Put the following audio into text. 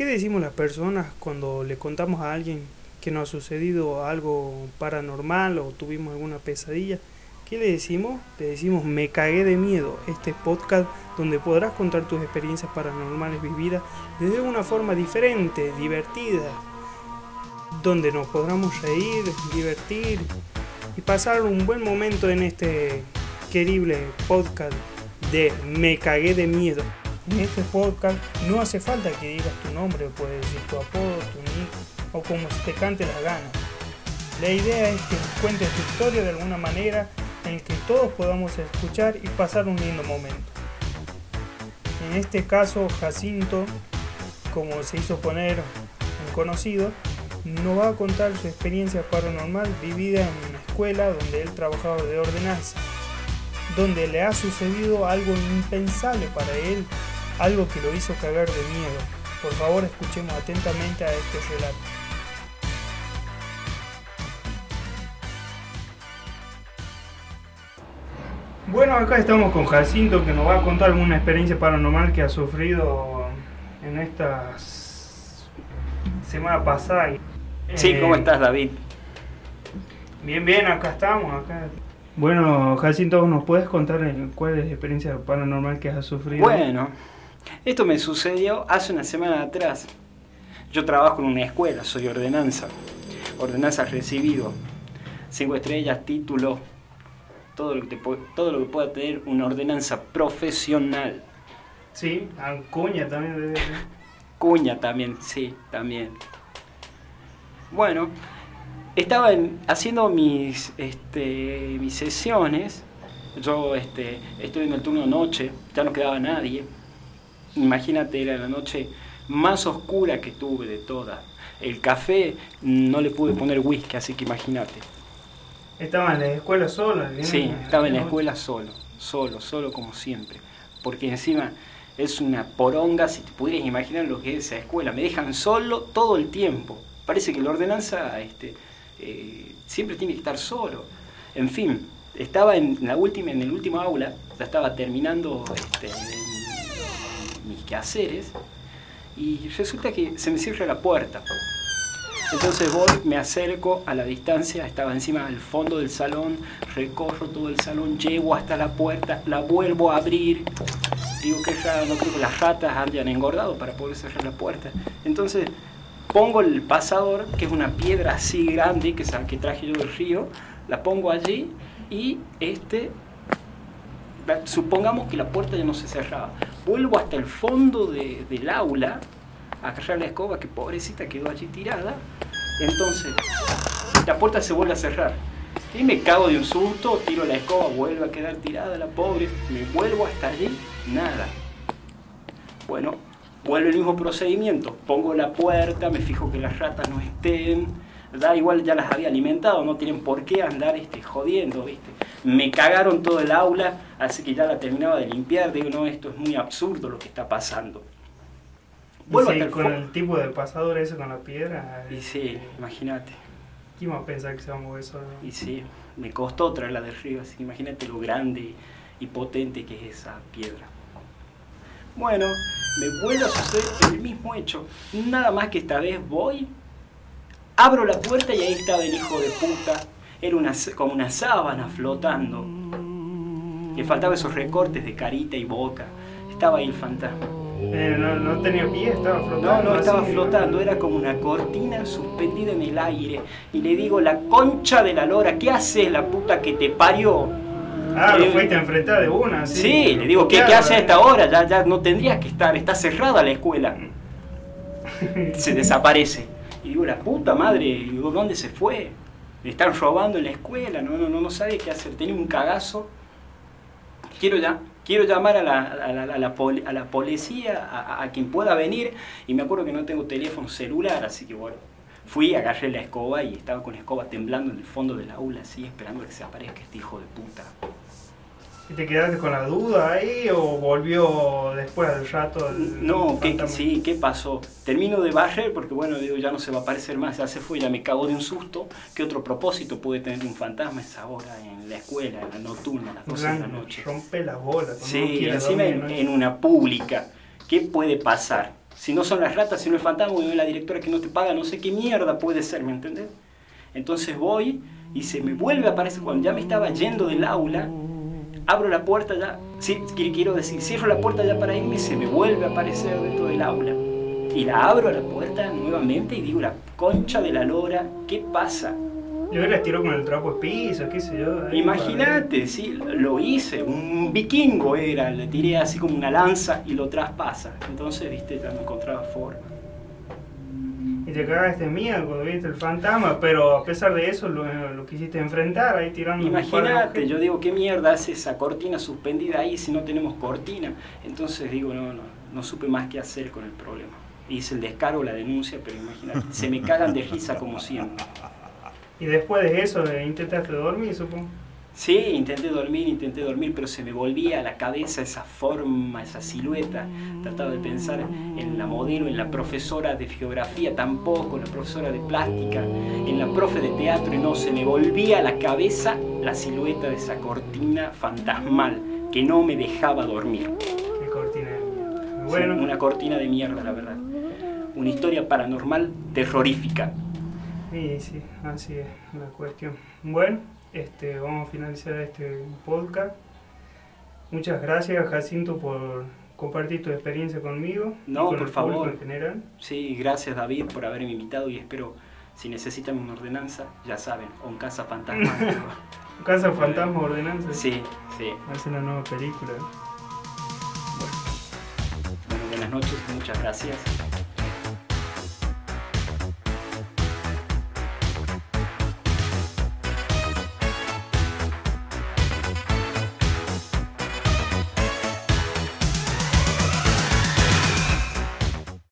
¿Qué decimos las personas cuando le contamos a alguien que nos ha sucedido algo paranormal o tuvimos alguna pesadilla? ¿Qué le decimos? Le decimos me cagué de miedo, este podcast donde podrás contar tus experiencias paranormales vividas desde una forma diferente, divertida, donde nos podamos reír, divertir y pasar un buen momento en este querible podcast de Me cagué de miedo. En este podcast no hace falta que digas tu nombre, puedes decir tu apodo, tu nick o como se te cante la gana. La idea es que cuentes tu historia de alguna manera en que todos podamos escuchar y pasar un lindo momento. En este caso, Jacinto, como se hizo poner un conocido, nos va a contar su experiencia paranormal vivida en una escuela donde él trabajaba de ordenanza, donde le ha sucedido algo impensable para él, algo que lo hizo cagar de miedo. Por favor, escuchemos atentamente a este relato. Bueno, acá estamos con Jacinto que nos va a contar alguna experiencia paranormal que ha sufrido en esta semana pasada. Sí, ¿cómo Eh, estás, David? Bien, bien, acá estamos. Acá. Bueno, Jacinto, ¿nos puedes contar cuál es la experiencia paranormal que has sufrido? Bueno, esto me sucedió hace una semana atrás. Yo trabajo en una escuela, soy ordenanza. Ordenanza recibido. Cinco estrellas, título, todo lo que, te todo lo que pueda tener una ordenanza profesional. Sí, Ancuña también. Cuña también, sí, también. Bueno, estaba en- haciendo mis, este, mis sesiones. Yo este, estoy en el turno noche, ya no quedaba nadie. Imagínate, era la noche más oscura que tuve de todas. El café no le pude poner whisky, así que imagínate. Estaba en la escuela. ¿bien? Sí, estaba en la escuela solo, solo, solo como siempre. Porque encima es una poronga, si te pudieras imaginar lo que es esa escuela. Me dejan solo todo el tiempo. Parece que la ordenanza este, eh, siempre tiene que estar solo. En fin, estaba en la última, en el último aula, ya estaba terminando este, mis quehaceres y resulta que se me cierra la puerta. Entonces voy, me acerco a la distancia, estaba encima del fondo del salón, recorro todo el salón, llego hasta la puerta, la vuelvo a abrir. Digo que raro, no creo que las ratas hayan engordado para poder cerrar la puerta. Entonces pongo el pasador, que es una piedra así grande que, que traje yo del río, la pongo allí y este, supongamos que la puerta ya no se cerraba. Vuelvo hasta el fondo de- del aula a agarrar la escoba, que pobrecita quedó allí tirada. Entonces, la puerta se vuelve a cerrar. Y me cago de un susto, tiro la escoba, vuelve a quedar tirada la pobre, me vuelvo hasta allí, nada. Bueno, vuelve el mismo procedimiento, pongo la puerta, me fijo que las ratas no estén, da igual ya las había alimentado, no tienen por qué andar este, jodiendo, ¿viste? Me cagaron todo el aula, así que ya la terminaba de limpiar, digo, no, esto es muy absurdo lo que está pasando. Y Vuelvo sí, con el tipo de pasador ese con la piedra. Y sí, imagínate. ¿Quién va a pensar que se va a mover solo? Y sí, me costó traerla de río, así que imagínate lo grande y potente que es esa piedra. Bueno, me vuelve a suceder el mismo hecho. Nada más que esta vez voy, abro la puerta y ahí estaba el hijo de puta. Era una, como una sábana flotando. Le faltaban esos recortes de carita y boca. Estaba ahí el fantasma. Eh, no, no tenía pie, estaba flotando. No, no, estaba así. flotando, era como una cortina suspendida en el aire. Y le digo, la concha de la lora, ¿qué haces la puta que te parió? Ah, lo fuiste a enfrentar de una, sí. Sí, le digo, ¿qué, Claro, ¿qué haces a esta hora? Ya, ya no tendrías que estar, está cerrada la escuela. Se desaparece. Y digo, la puta madre, digo, ¿dónde se fue? Le están robando en la escuela, no, no, no, no sabe qué hacer, tenía un cagazo. Quiero ya, quiero llamar a la, a la, a la pol- a la policía, a, quien pueda venir, y me acuerdo que no tengo teléfono celular, así que bueno, fui, agarré la escoba y estaba con la escoba temblando en el fondo del aula, así, esperando a que se aparezca este hijo de puta. ¿Y te quedaste con la duda ahí o volvió después del rato? el No, ¿qué, sí, ¿qué pasó? Termino de barrer porque, bueno, digo, ya no se va a aparecer más, ya se fue, ya me cago de un susto. ¿Qué otro propósito puede tener un fantasma esa hora en la escuela, en la nocturna, a las 12 de la noche? Rompe las bolas. Sí, encima dormir, en, ¿no? en una pública. ¿Qué puede pasar? Si no son las ratas, si no el fantasma, o la directora que no te paga, no sé qué mierda puede ser, ¿me entendés? Entonces voy y se me vuelve a aparecer, cuando ya me estaba yendo del aula, abro la puerta ya, sí, quiero decir, cierro la puerta ya para irme y se me vuelve a aparecer dentro del aula. Y la abro a la puerta nuevamente y digo, la concha de la lora, ¿qué pasa? Le hubiera tirado con el trapo de piso, qué sé yo. Imagínate, sí, lo hice, un vikingo era, le tiré así como una lanza y lo traspasa. Entonces, viste, ya no encontraba forma. Y te cagaste miedo cuando viste el fantasma, pero a pesar de eso lo, lo quisiste enfrentar ahí tirando. Imagínate, yo digo, ¿qué mierda hace esa cortina suspendida ahí si no tenemos cortina? Entonces digo, no, no, no supe más qué hacer con el problema. Hice el descargo, la denuncia, pero imagínate, se me cagan de risa como siempre. Y después de eso, ¿intentaste dormir, supongo? Sí, intenté dormir, intenté dormir, pero se me volvía a la cabeza esa forma, esa silueta. Trataba de pensar en la modelo, en la profesora de geografía tampoco, en la profesora de plástica, en la profe de teatro, y no, se me volvía a la cabeza la silueta de esa cortina fantasmal que no me dejaba dormir. Qué cortina de mierda. Bueno. una cortina de mierda, la verdad. Una historia paranormal terrorífica. Sí, sí, así es la cuestión. Bueno. Este, vamos a finalizar este podcast. Muchas gracias, Jacinto, por compartir tu experiencia conmigo. No, por favor. En general. Sí, gracias, David, por haberme invitado y espero, si necesitan una ordenanza, ya saben, o un casa fantasma. un casa fantasma ordenanza. Sí, sí. Hace una nueva película. Bueno. bueno, buenas noches, muchas gracias.